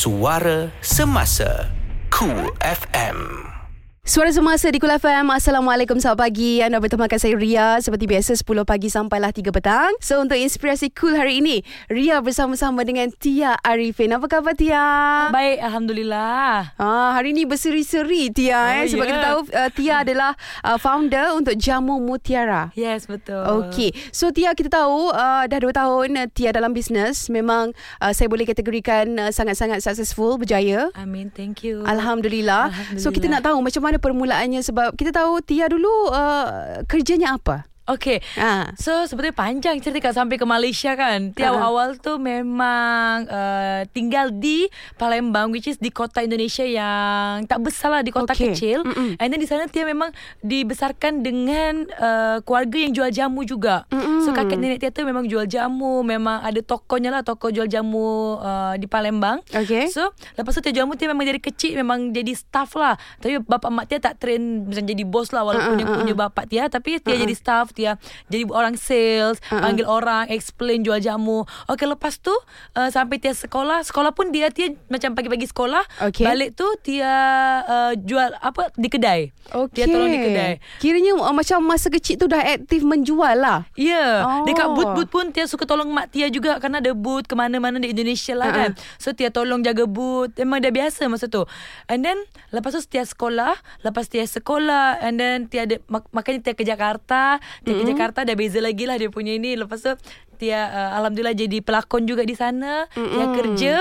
Suara Semasa Cool FM Suara semasa di Kul FM. Assalamualaikum, selamat pagi. Anda bertemakan saya Ria. Seperti biasa, 10 pagi sampailah 3 petang. So, untuk inspirasi cool hari ini, Ria bersama-sama dengan Tia Arifin. Apa khabar, Tia? Baik, Alhamdulillah. Ah, hari ini berseri-seri, Tia. eh, Oh, sebab ya. kita tahu uh, Tia adalah uh, founder untuk Jamu Mutiara. Yes, betul. Okey. So Tia kita tahu uh, dah 2 tahun uh, Tia dalam bisnes memang uh, saya boleh kategorikan uh, sangat-sangat successful berjaya. Amin, thank you. Alhamdulillah. So kita nak tahu macam mana permulaannya sebab kita tahu Tia dulu uh, kerjanya apa? Okay. Ha. So sebetulnya panjang cerita Kak sampai ke Malaysia kan. Dia Ha. awal-awal tu memang uh, tinggal di Palembang which is di kota Indonesia yang tak besar lah di kota Okay. kecil. Mm-mm. And then di sana Tia memang dibesarkan dengan uh, keluarga yang jual jamu juga. Mm-mm. So kakek nenek Tia tu memang jual jamu, memang ada tokonya lah toko jual jamu uh, di Palembang. Okay. So lepas tu Tia jamu Tia memang dari kecil memang jadi staff lah Tapi bapak mak Tia tak train Macam jadi bos lah Walaupun Uh-uh, uh, yang punya bapak Tia Tapi Tia Uh-uh. jadi staff Tia jadi orang sales Uh-uh. Panggil orang Explain jual jamu Okay lepas tu uh, Sampai Tia sekolah Sekolah pun dia Tia macam pagi-pagi sekolah Okay. Balik tu Tia uh, Jual apa Di kedai Okey. Dia tolong di kedai Kiranya uh, macam masa kecil tu dah aktif menjual lah. Ya, yeah. Oh. dekat booth-booth pun Tia suka tolong mak Tia juga Kerana ada booth ke mana-mana di Indonesia lah Ha-ha. kan So Tia tolong jaga booth Memang dah biasa masa tu And then Lepas tu Tia sekolah Lepas Tia sekolah And then Tia ada mak- Makanya Tia ke Jakarta Tia ke Jakarta Dah beza lagi lah Dia punya ni Lepas tu Tia uh, Alhamdulillah jadi pelakon juga di sana Tia kerja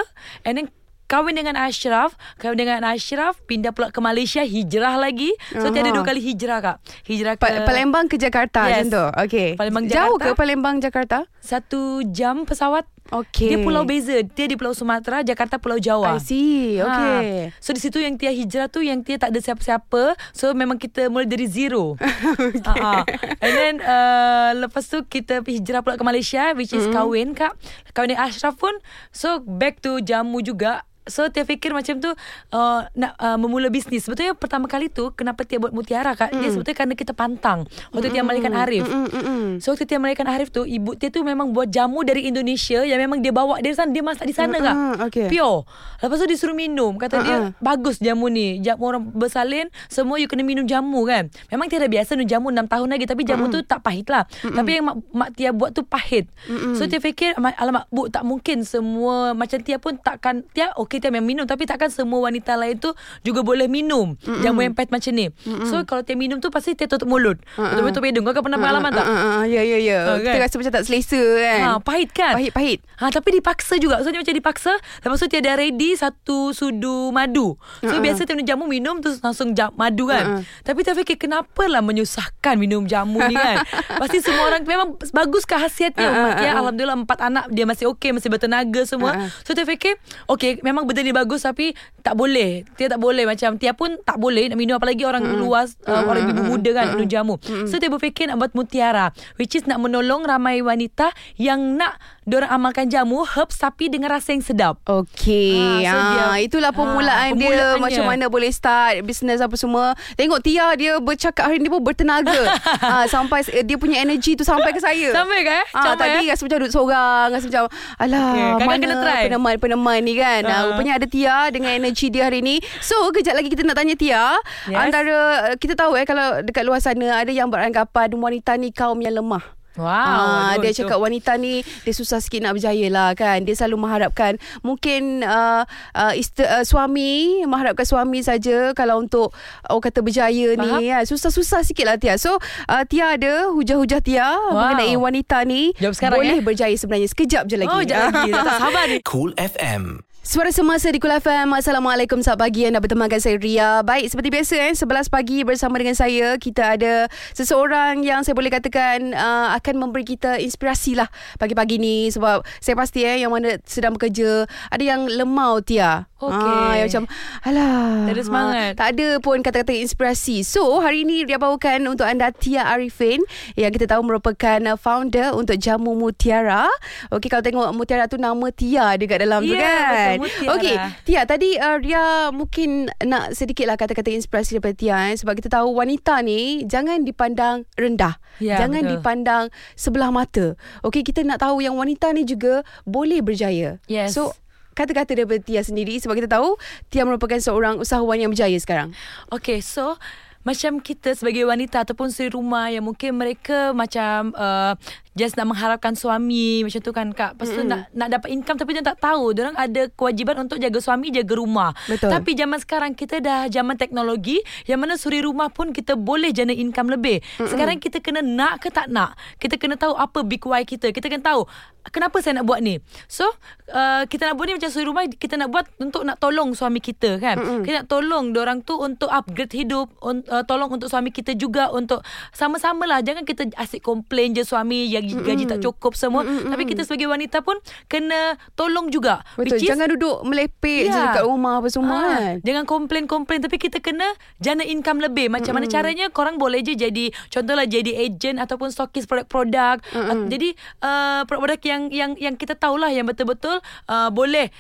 And then Kahwin dengan Ashraf Kahwin dengan Ashraf Pindah pula ke Malaysia Hijrah lagi So Tia ada Aha. dua kali hijrah kak Hijrah ke Pa- Palembang ke Jakarta Yes. macam tu. Okey. Palembang, Jauh Jakarta. ke Palembang Jakarta? Satu jam pesawat Okey. Dia pulau beza Dia di pulau Sumatera Jakarta pulau Jawa I see. Okey. Ha. So di situ yang Tia hijrah tu Yang Tia tak ada siapa-siapa So memang kita mula dari zero okay. ha. And then uh, Lepas tu kita hijrah pula ke Malaysia Which is mm. kahwin kak Kahwin dengan Ashraf pun So back to jamu juga So Tia fikir macam tu uh, Nak uh, memula bisnes Sebetulnya pertama kali tu Kenapa Tia buat mutiara kak Dia sebetulnya kerana kita pantang Waktu Tia melahirkan Arif Mm, mm, mm. So waktu Tia melahirkan Arif tu Ibu Tia tu memang buat jamu dari Indonesia Yang memang dia bawa dari sana Dia masak di sana kak mm, okey. Pure Lepas tu dia suruh minum Kata dia Uh-uh. Bagus jamu ni Jamu orang bersalin Semua you kena minum jamu kan Memang Tia dah biasa minum jamu 6 tahun lagi Tapi jamu tu tak pahit lah Tapi yang mak, mak Tia buat tu pahit So Tia fikir "Ma- Alamak bu tak mungkin Semua Macam Tia pun takkan Tia okey Tia memang minum Tapi takkan semua wanita lain tu Juga boleh minum Jamu yang pahit macam ni So kalau Tia minum tu Pasti Tia tutup mulut Tutup hidung Kau kan pernah pengalaman tak? Ah, ah, ah, ya, ya, ya. Ah, Kita kan? rasa macam tak selesa kan. Ha, pahit kan? Pahit, pahit. Ha, tapi dipaksa juga. So dia macam dipaksa. Lepas tu dia dah ready satu sudu madu. So Uh-uh. biasa minum jamu minum terus langsung jam, madu kan. Uh-uh. Tapi dia fikir kenapalah menyusahkan minum jamu ni kan. Pasti semua orang memang bagus ke khasiatnya. Uh-uh, Uh-uh, ya uh-uh. alhamdulillah empat anak dia masih okey, masih bertenaga semua. Uh-uh. So dia fikir okey memang benda ni bagus tapi tak boleh. Dia tak boleh macam Tia pun tak boleh nak minum apalagi orang luas uh, orang ibu muda kan minum jamu. So dia berfikir nak buat mutiara which is nak menolong ramai wanita yang nak diorang amalkan jamu herbs tapi dengan rasa yang sedap. Okey. Ah, so dia- itulah ah, permulaan dia permulaannya. macam mana boleh start bisnes apa semua. Tengok Tia dia bercakap hari ni pun bertenaga. ah, sampai dia punya energi tu sampai ke saya. Sampai ke, eh? Ah, Comel, tadi eh? rasa macam duduk seorang, rasa macam alah kadang-kadang mana kena try. peneman-peneman ni kan. Ah. Ah. rupanya ada Tia dengan energi dia hari ni. So, kejap lagi kita nak tanya Tia. Yes. Antara eh, kita tahu eh kalau dekat luar sana ada yang beranggapan wanita ni kaum yang lemah. Wow. Ah, dia betul. cakap wanita ni dia susah sikit nak berjaya lah kan. Dia selalu mengharapkan mungkin uh, uh, ister, uh, suami mengharapkan suami saja kalau untuk orang kata berjaya Faham. ni kan. Susah-susah sikit lah Tia. So uh, Tia ada hujah-hujah Tia Wow. mengenai wanita ni Jawab sekarang, boleh eh? berjaya sebenarnya. Sekejap je lagi. Oh, jangan lagi. Tak sabar ni. Cool FM Suara semasa di Kul FM. Assalamualaikum, selamat pagi. Anda bertemankan saya Ria. Baik, seperti biasa eh, 11 pagi bersama dengan saya. Kita ada seseorang yang saya boleh katakan uh, akan memberi kita inspirasi lah pagi-pagi ni. Sebab saya pasti eh, yang mana sedang bekerja, ada yang lemau Tia. Okey. Ah, yang macam, alah. Tak ada semangat. ah, tak ada pun kata-kata inspirasi. So, hari ini Ria bawakan untuk anda Tia Arifin yang kita tahu merupakan uh, founder untuk Jamu Mutiara. Okey, kalau tengok Mutiara tu nama Tia dekat dalam tu Ya, kan. betul. Okey, Tia, tadi uh, Ria mungkin nak sedikitlah kata-kata inspirasi daripada Tia eh, sebab kita tahu wanita ni jangan dipandang rendah. Ya, jangan betul. dipandang sebelah mata. Okey, kita nak tahu yang wanita ni juga boleh berjaya. Yes. So, kata-kata daripada Tia sendiri sebab kita tahu Tia merupakan seorang usahawan yang berjaya sekarang. Okay, so macam kita sebagai wanita ataupun suri rumah yang mungkin mereka macam uh, just nak mengharapkan suami macam tu kan kak. Lepas tu mm-hmm. nak nak dapat income tapi dia tak tahu. Dia orang ada kewajipan untuk jaga suami, jaga rumah. Betul. Tapi zaman sekarang kita dah zaman teknologi yang mana suri rumah pun kita boleh jana income lebih. Mm-hmm. Sekarang kita kena nak ke tak nak. Kita kena tahu apa big why kita. Kita kena tahu kenapa saya nak buat ni. So uh, kita nak buat ni macam suri rumah kita nak buat untuk nak tolong suami kita kan. Mm-hmm. Kita nak tolong orang tu untuk upgrade hidup, un, uh, tolong untuk suami kita juga untuk sama-sama lah. Jangan kita asyik komplain je suami yang gaji, gaji tak cukup semua mm-hmm. tapi kita sebagai wanita pun kena tolong juga betul is, jangan duduk melepek yeah. je dekat rumah apa semua ha, kan jangan komplain-komplain tapi kita kena jana income lebih macam mm-hmm. mana caranya korang boleh je jadi contohlah jadi agent ataupun stokis produk-produk mm-hmm. jadi uh, produk-produk yang yang yang kita tahulah yang betul-betul uh, boleh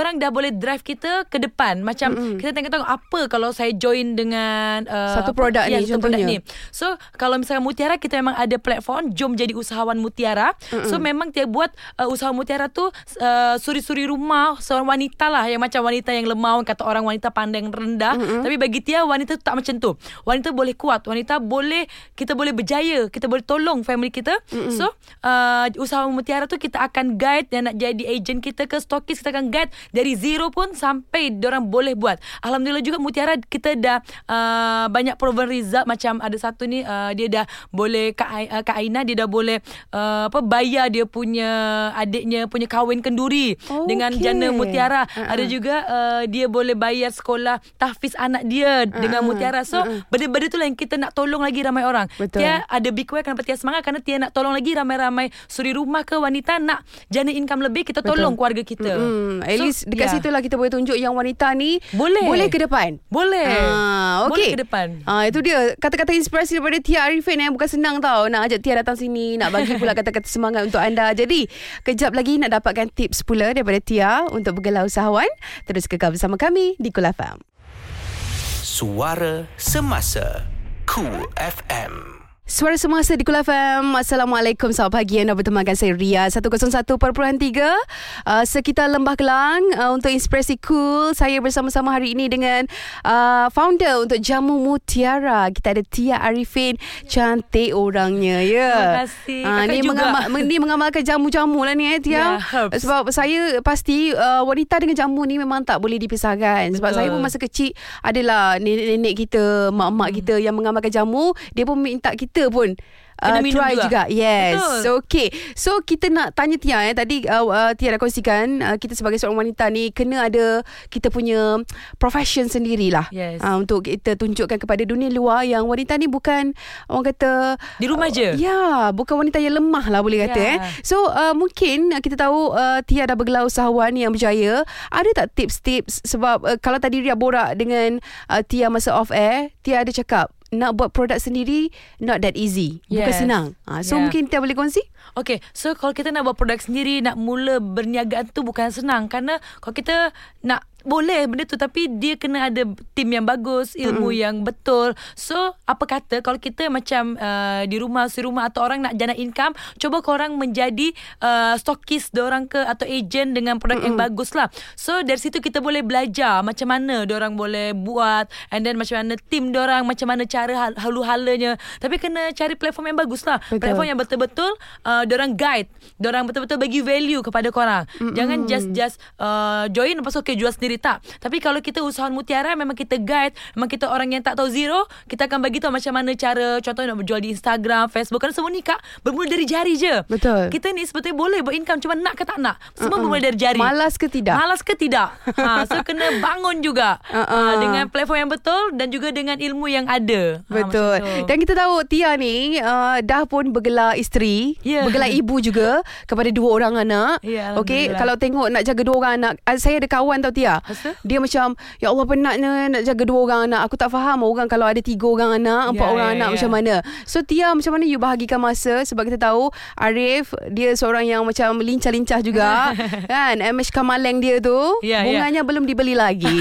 orang dah boleh drive kita ke depan macam mm-hmm. kita tengok tengok apa kalau saya join dengan uh, satu produk ya, ni satu produk ni so kalau misalnya Mutiara kita memang ada platform jom jadi usahawan Mutiara mm-hmm. so memang dia buat uh, usaha Mutiara tu uh, suri-suri rumah seorang wanita lah yang macam wanita yang lemah kata orang wanita pandang rendah mm-hmm. tapi bagi dia wanita tu tak macam tu wanita boleh kuat wanita boleh kita boleh berjaya kita boleh tolong family kita mm-hmm. so uh, usaha Mutiara tu kita akan guide dan nak jadi agent kita ke stokis kita akan guide dari zero pun sampai orang boleh buat. Alhamdulillah juga Mutiara kita dah uh, banyak proven result macam ada satu ni uh, dia dah boleh Kak, uh, Kak Aina dia dah boleh uh, apa bayar dia punya adiknya punya kahwin kenduri okay. dengan jana Mutiara. Uh-huh. Ada juga uh, dia boleh bayar sekolah tahfiz anak dia uh-huh. dengan Mutiara. So uh-huh. benda-benda tu lah yang kita nak tolong lagi ramai orang. Betul. Tia ada big way kenapa Tia semangat kerana Tia nak tolong lagi ramai-ramai suri rumah ke wanita nak jana income lebih kita tolong Betul. keluarga kita. Mm-hmm. At so, least dekat yeah. situ lah kita boleh tunjuk yang wanita ni boleh boleh ke depan. Boleh. Ah, Boleh okay. ke depan. Ah, itu dia kata-kata inspirasi daripada Tia Arifin yang bukan senang tau nak ajak Tia datang sini nak bagi pula kata-kata semangat untuk anda. Jadi, kejap lagi nak dapatkan tips pula daripada Tia untuk bergelar usahawan. Terus kekal bersama kami di Kul FM. Suara Semasa Cool FM. Suara semasa di Kul FM. Assalamualaikum. Selamat pagi. Anda bertemu dengan saya Ria 101.3 uh, sekitar Lembah Kelang uh, untuk Inspirasi Cool. Saya bersama-sama hari ini dengan uh, founder untuk Jamu Mutiara. Kita ada Tia Arifin. Cantik orangnya ya. Terima kasih. Uh, ni, mengamal, ni mengamalkan jamu-jamu lah ni eh Tia. Yeah, Sebab saya pasti uh, wanita dengan jamu ni memang tak boleh dipisahkan. Sebab Betul. saya pun masa kecil adalah nenek-nenek kita, mak-mak hmm. kita yang mengamalkan jamu. Dia pun minta kita kita pun uh, try juga. juga. Yes. Betul. So okay. So kita nak tanya Tia eh tadi uh, uh, Tia dah kongsikan uh, kita sebagai seorang wanita ni kena ada kita punya profession sendirilah. Yes. Uh, untuk kita tunjukkan kepada dunia luar yang wanita ni bukan orang kata di rumah uh, je. Ya, yeah, bukan wanita yang lemah lah boleh kata yeah. eh. So uh, mungkin kita tahu uh, Tia dah bergelar usahawan yang berjaya. Ada tak tips-tips sebab uh, kalau tadi Ria borak dengan uh, Tia masa off air, Tia ada cakap nak buat produk sendiri not that easy. Bukan yes. senang. Ha, so yeah. mungkin kita boleh kongsi? Okay, so kalau kita nak buat produk sendiri, nak mula berniagaan tu bukan senang. Kerana kalau kita nak boleh benda tu tapi dia kena ada tim yang bagus ilmu mm-hmm. yang betul so apa kata kalau kita macam uh, di rumah si rumah atau orang nak jana income cuba korang menjadi uh, stokis orang ke atau agent dengan produk mm-hmm. yang bagus lah so dari situ kita boleh belajar macam mana orang boleh buat and then macam mana tim orang macam mana cara halu-halanya tapi kena cari platform yang bagus lah betul. platform yang betul-betul uh, orang guide orang betul-betul bagi value kepada korang mm-hmm. jangan just just uh, join lepas tu okay jual sendiri sendiri tak. Tapi kalau kita usahawan mutiara memang kita guide memang kita orang yang tak tahu zero kita akan bagi tahu macam mana cara contohnya nak berjual di Instagram Facebook kan semua ni kak bermula dari jari je. Betul. Kita ni sebetulnya boleh buat income cuma nak ke tak nak semua uh-uh. bermula dari jari. Malas ke tidak? Malas ke tidak? Ha so kena bangun juga. Uh-uh. ha, dengan platform yang betul dan juga dengan ilmu yang ada. Ha, betul. ha, dan kita tahu Tia ni uh, dah pun bergelar isteri yeah. bergelar ibu juga kepada dua orang anak. Yeah, okey kalau tengok nak jaga dua orang anak saya ada kawan tau Tia Tu? Dia macam Ya Allah penatnya Nak jaga dua orang anak Aku tak faham Orang kalau ada tiga orang anak Empat Ya, orang ya, anak ya. Macam mana So Tia macam mana You bahagikan masa Sebab kita tahu Arif Dia seorang yang macam Lincah-lincah juga Kan MH Kamaleng dia tu Ya, ya. Bunganya belum dibeli lagi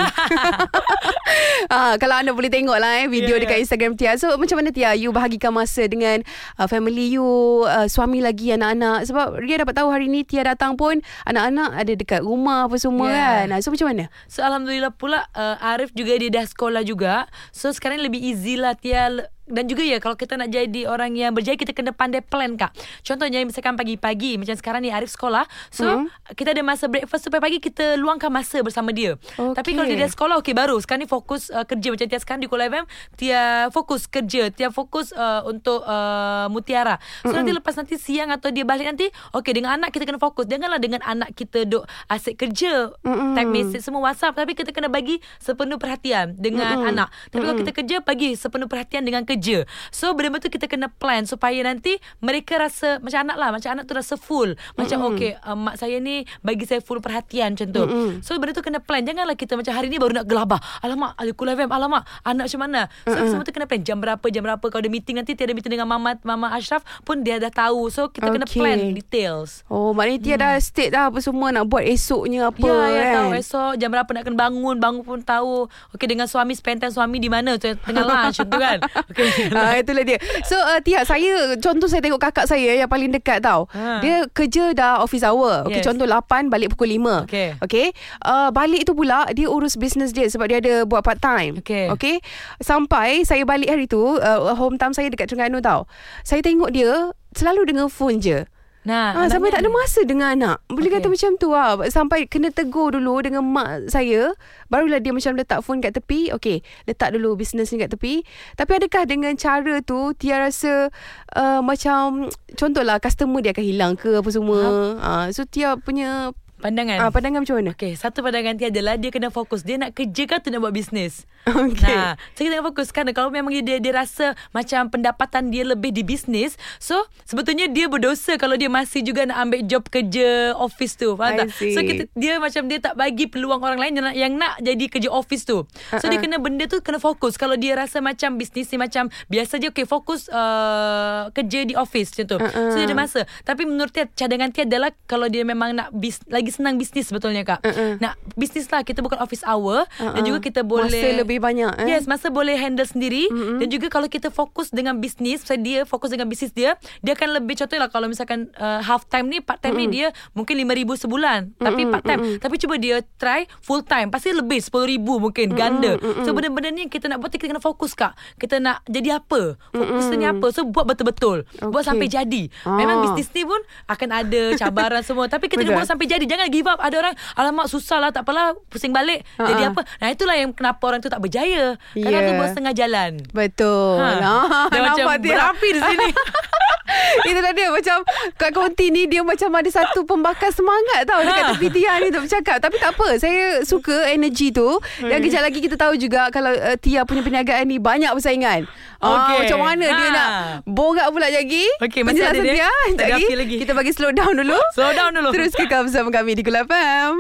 ah, Kalau anda boleh tengok lah eh, Video Ya, ya. dekat Instagram Tia So macam mana Tia You bahagikan masa dengan uh, Family you uh, Suami lagi Anak-anak Sebab Ria dapat tahu hari ni Tia datang pun Anak-anak ada dekat rumah Apa semua Ya. kan Ah, So macam mana So Alhamdulillah pula uh, Arif juga dia dah sekolah juga. So sekarang lebih easy lah Tia dan juga ya kalau kita nak jadi orang yang berjaya kita kena pandai plan kak. Contohnya misalkan pagi-pagi macam sekarang ni Arif sekolah. So Hmm. kita ada masa breakfast supaya pagi kita luangkan masa bersama dia. Okey. Tapi kalau dia dah sekolah okey baru. Sekarang ni fokus uh, kerja macam Tia sekarang di Kuala FM Tia fokus kerja, Tia fokus uh, untuk uh, Mutiara. So nanti lepas nanti siang atau dia balik nanti okey dengan anak kita kena fokus. Janganlah dengan anak kita duk asyik kerja, Mm-mm. type message semua WhatsApp tapi kita kena bagi sepenuh perhatian dengan Mm-mm. anak. Tapi kalau kita kerja bagi sepenuh perhatian dengan kerja. So benda-benda tu kita kena plan supaya nanti mereka rasa macam anak lah, macam anak tu rasa full. Macam Mm-mm. okey uh, mak saya ni bagi saya full perhatian macam tu. Mm-mm. So benda tu kena plan. Janganlah kita macam hari ni baru nak gelabah. Alamak, Alikul FM, alamak, anak macam mana. So Mm-mm. semua tu kena plan jam berapa, jam berapa kalau ada meeting nanti tiada meeting dengan mama mama Ashraf pun dia dah tahu. So kita kena Okey. plan details. Oh maknanya Tia dah state dah Apa semua nak buat esoknya Apa Ya, ya kan tahu esok jam berapa nak kena bangun, bangun pun tahu. Okey dengan suami spend time suami di mana tengah lunch tu kan. Okey. Ah itulah dia. So uh, Tia saya contoh saya tengok kakak saya yang paling dekat tau. Ha. Dia kerja dah office hour. Okey Yes. contoh 8 balik pukul 5. Okey. Okey. Uh, balik tu pula dia urus bisnes dia sebab dia ada buat part time. Okey. Okey. Sampai saya balik hari tu uh, hometown saya dekat Terengganu tau. Saya tengok dia selalu dengan phone je. Nah, Ha, sampai tak ada masa dengan anak. Boleh Okey. kata macam tu lah. Sampai kena tegur dulu dengan mak saya. Barulah dia macam letak phone kat tepi. Okey, letak dulu bisnes ni kat tepi. Tapi adakah dengan cara tu Tia rasa uh, macam contohlah customer dia akan hilang ke apa semua. Ha. so Tia punya pandangan. uh, pandangan macam mana? Okey, satu pandangan dia adalah dia kena fokus. Dia nak kerja ke atau nak buat bisnes? Okey. Nah, so kita kena fokus kerana kalau memang dia dia rasa macam pendapatan dia lebih di bisnes, so sebetulnya dia berdosa kalau dia masih juga nak ambil job kerja office tu. I Faham tak? see. So kita dia macam dia tak bagi peluang orang lain yang nak, yang nak jadi kerja office tu. So dia Uh-uh. kena benda tu kena fokus. Kalau dia rasa macam bisnes ni macam biasa je okey fokus uh, kerja di office macam tu. Uh-uh. So dia ada masa. Tapi menurut dia cadangan dia adalah kalau dia memang nak bis, lagi senang bisnes sebetulnya kak. Uh-uh. Nak bisnes lah kita bukan office hour Uh-uh. dan juga kita boleh Masa lebih banyak, eh? Yes, masa boleh handle sendiri mm-hmm. dan juga kalau kita fokus dengan bisnes, saya dia fokus dengan bisnes dia, dia akan lebih contohnya lah kalau misalkan uh, half time ni, part time mm-hmm. ni dia mungkin 5000 sebulan, tapi Mm-mm, part time. mm-mm. Tapi cuba dia try full time, pasti lebih 10000 mungkin ganda. So benda-benda ni kita nak buat kita kena fokus kak. Kita nak jadi apa? Fokus ni apa? So buat betul-betul. Buat Okay. sampai jadi. Ah. Memang bisnes ni pun akan ada cabaran semua, tapi kita kena buat sampai jadi. Jangan give up. Ada orang alamak susah lah, tak apalah, pusing balik. Jadi Ha-ha. apa? Nah itulah yang kenapa orang tu tak berjaya. Kadang Yeah. tu buat setengah jalan. Betul. Ha. Ah, Dia macam nampak Tia? berapi di sini. Itulah dia macam Kak Konti ni Dia macam ada satu Pembakar semangat tau Dekat Ha. tepi Tia ni untuk bercakap Tapi tak apa Saya suka energi tu Dan kejap lagi kita tahu juga Kalau uh, Tia punya perniagaan ni Banyak persaingan Ah, Okey. Macam mana dia Ha. nak Borak pula lagi Okey, masih ada Penjelasan dia. Tia Tak lagi. lagi. Kita bagi slow down dulu Slow down dulu. Terus kekal bersama kami Di Kul FM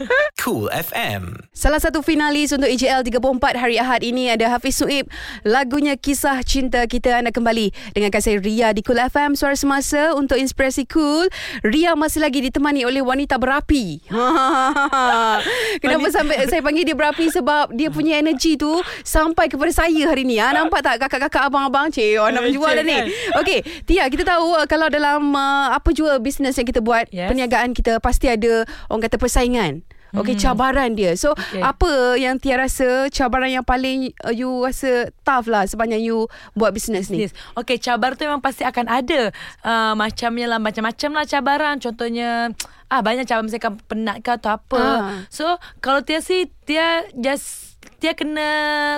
Cool FM. Salah satu finalis untuk EJL 34 hari Ahad ini ada Hafiz Suib. Lagunya Kisah Cinta Kita anda kembali dengan kasih Ria di Cool FM Suara Semasa untuk inspirasi cool. Ria masih lagi ditemani oleh wanita berapi. Kenapa sampai saya panggil dia berapi sebab dia punya energi tu sampai kepada saya hari ni. Ha, nampak tak kakak-kakak abang-abang? Cik, oh, nak menjual dah ni. Okey, Tia, kita tahu uh, kalau dalam uh, apa jua bisnes yang kita buat, Yes. perniagaan kita pasti ada orang kata persaingan. Okey, cabaran dia. So, Okey. apa yang Tia rasa cabaran yang paling uh, you rasa tough lah sepanjang you buat bisnes ni? Yes. Okay, cabaran tu memang pasti akan ada. Uh, macamnya lah, macam-macam lah cabaran. Contohnya, ah banyak cabaran misalkan penat ke atau apa. Ah. So, kalau Tia sih, Tia just Tia kena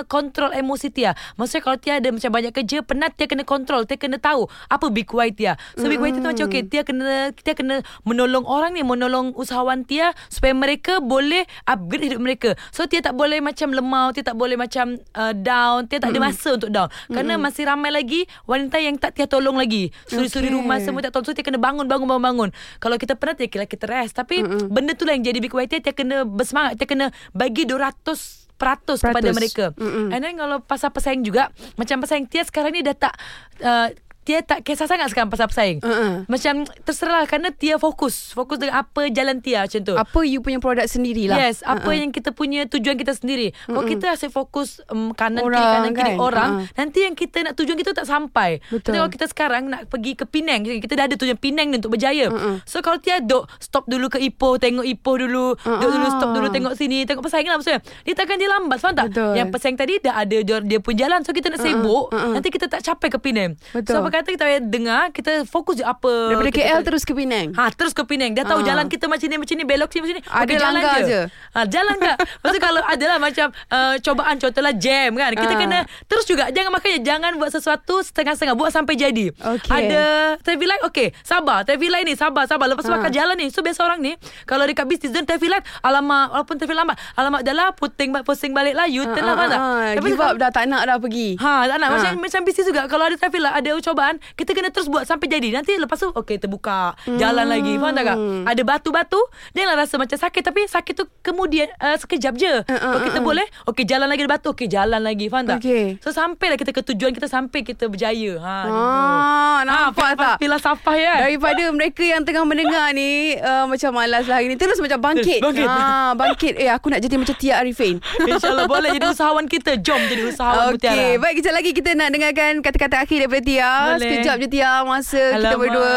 kontrol emosi Tia. Maksudnya kalau Tia ada macam banyak kerja, penat Tia kena kontrol. Tia kena tahu apa big why Tia. So big why Tia tu macam okay, Tia kena Tia kena menolong orang ni, menolong usahawan Tia supaya mereka boleh upgrade hidup mereka. So Tia tak boleh macam lemau, Tia tak boleh macam uh, down, Tia tak ada masa untuk down. Kerana masih ramai lagi wanita yang tak Tia tolong lagi. Suri-suri Okay. rumah semua tak tolong. So Tia kena bangun, bangun, bangun, bangun. Kalau kita penat, Tia kira kita rest. Tapi benda tu lah yang jadi big why Tia, Tia kena bersemangat. Tia kena bagi 200 peratus kepada mereka. Mm-mm. And then kalau pasal pesaing juga, macam pesaing Tia sekarang ni dah tak uh, Tia tak kisah sangat sekarang pasal pesaing. Uh-uh. Macam terserah kerana Tia fokus. Fokus dengan apa jalan Tia macam tu. Apa you punya produk sendirilah. Yes, apa Uh-uh. yang kita punya tujuan kita sendiri. Kalau kita asyik fokus um, kanan Orang, kiri kanan kiri kan? orang, Ha. nanti yang kita nak tujuan kita tak sampai. Betul. Tapi kalau kita sekarang nak pergi ke Penang, kita dah ada tujuan Penang ni untuk berjaya. Mm-mm. So kalau Tia duk stop dulu ke Ipoh, tengok Ipoh dulu, duk dulu stop dulu tengok sini, tengok pesaing lah maksudnya. Dia takkan dia lambat, faham tak? Betul. Yang pesaing tadi dah ada dia, dia pun jalan. So kita nak sibuk, uh-uh. nanti kita tak capai ke Penang. Betul. So apa kata kita dengar, kita fokus je apa. Daripada kita KL terus ke Penang. Ha terus ke Penang. Dah tahu Ah. jalan kita macam ni macam ni belok sini macam ni. Ada Okey, jalan langkah je. Ha jalan tak? Lepas tu kalau adalah macam uh, cobaan contohlah jam kan. Kita Ah. kena terus juga jangan makanya jangan buat sesuatu setengah-setengah buat sampai jadi. Okey. Ada traffic light okey, sabar. Traffic light ni sabar sabar lepas tu Ah. akan jalan ni. So biasa orang ni kalau dekat business zone traffic light alamak walaupun traffic lambat, alamak dah lah puting pusing balik lah U-turn lah Ah, faham tak? ah, ah. Tapi Give up dah tak nak dah pergi. Ha, tak nak. Ha. Macam macam bisnes juga. Kalau ada traffic light, ada cobaan, kita kena terus buat sampai jadi. Nanti lepas tu, okey, terbuka. Jalan Hmm. lagi. Faham tak kak? Ada batu-batu, janganlah rasa macam sakit. Tapi sakit tu kemudian uh, sekejap je. Uh, uh, kita uh, uh. boleh, okey, jalan lagi ada batu. Okey, jalan lagi. Faham tak? Okey. So, sampailah kita ke tujuan kita sampai kita berjaya. Ha, Ah, nampak tak? Pilah safah ya. Daripada mereka yang tengah mendengar ni uh, Macam malas lah hari ni Terus macam bangkit Terus bangkit. Ah, Bangkit Eh aku nak jadi macam Tia Arifin InsyaAllah boleh jadi usahawan kita. Jom jadi usahawan Mutiara. Okey, baik kejap lagi kita nak dengarkan kata-kata akhir daripada Tia. Boleh. Sekejap je Tia masa kita Alamak. berdua.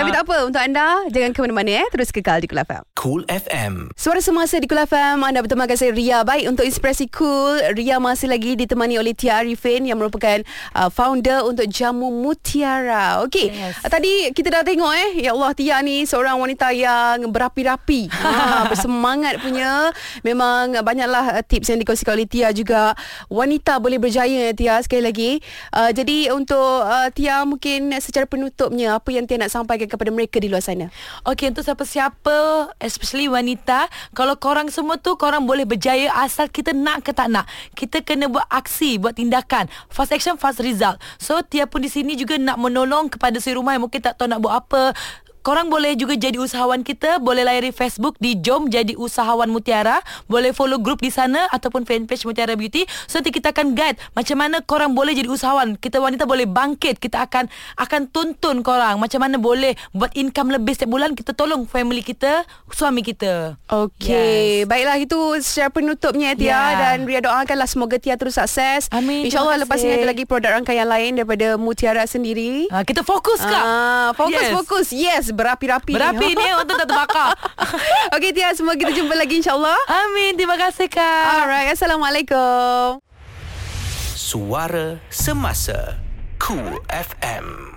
Tapi tak apa, untuk anda jangan ke mana-mana eh. Terus kekal di Kul FM. Cool FM. Suara semasa di Kul FM Anda bertemu dengan saya Ria Baik untuk Inspirasi Cool Ria masih lagi ditemani oleh Tia Arifin Yang merupakan uh, founder untuk Jamu Mutiara Okey Yes. uh, Tadi kita dah tengok eh Ya Allah Tia ni seorang wanita yang berapi-rapi ha, Bersemangat punya Memang banyaklah uh, tips yang dikongsikan oleh Tia juga Wanita boleh berjaya ya Tia sekali lagi uh, Jadi untuk uh, Tia mungkin secara penutupnya Apa yang Tia nak sampaikan kepada mereka di luar sana? Okay untuk siapa-siapa Especially wanita Kalau korang semua tu Korang boleh berjaya Asal kita nak ke tak nak. Kita kena buat aksi Buat tindakan. Fast action fast result. So Tia pun di sini juga Nak menolong kepada si rumah Yang mungkin tak tahu nak buat apa Korang boleh juga jadi usahawan kita. Boleh layari Facebook di Jom Jadi Usahawan Mutiara. Boleh follow grup di sana Ataupun fanpage Mutiara Beauty. So nanti kita akan guide Macam mana korang boleh jadi usahawan. Kita wanita boleh bangkit. Kita akan akan tuntun korang Macam mana boleh Buat income lebih setiap bulan. Kita tolong family kita Suami kita. Okey, yes. baiklah itu secara penutupnya Tia. Ya. dan Ria doakanlah semoga Tia terus sukses. Amin, InsyaAllah lepas ini ada lagi produk rangkaian lain daripada Mutiara sendiri. ha, Kita fokus kak. Ah, fokus Yes. fokus. Yes, berapi-rapi. Berapi ni Untuk tak terbakar Okey Tia, semua kita jumpa lagi insya-Allah. Amin Terima kasih kak Alright, assalamualaikum. Suara semasa. Cool FM.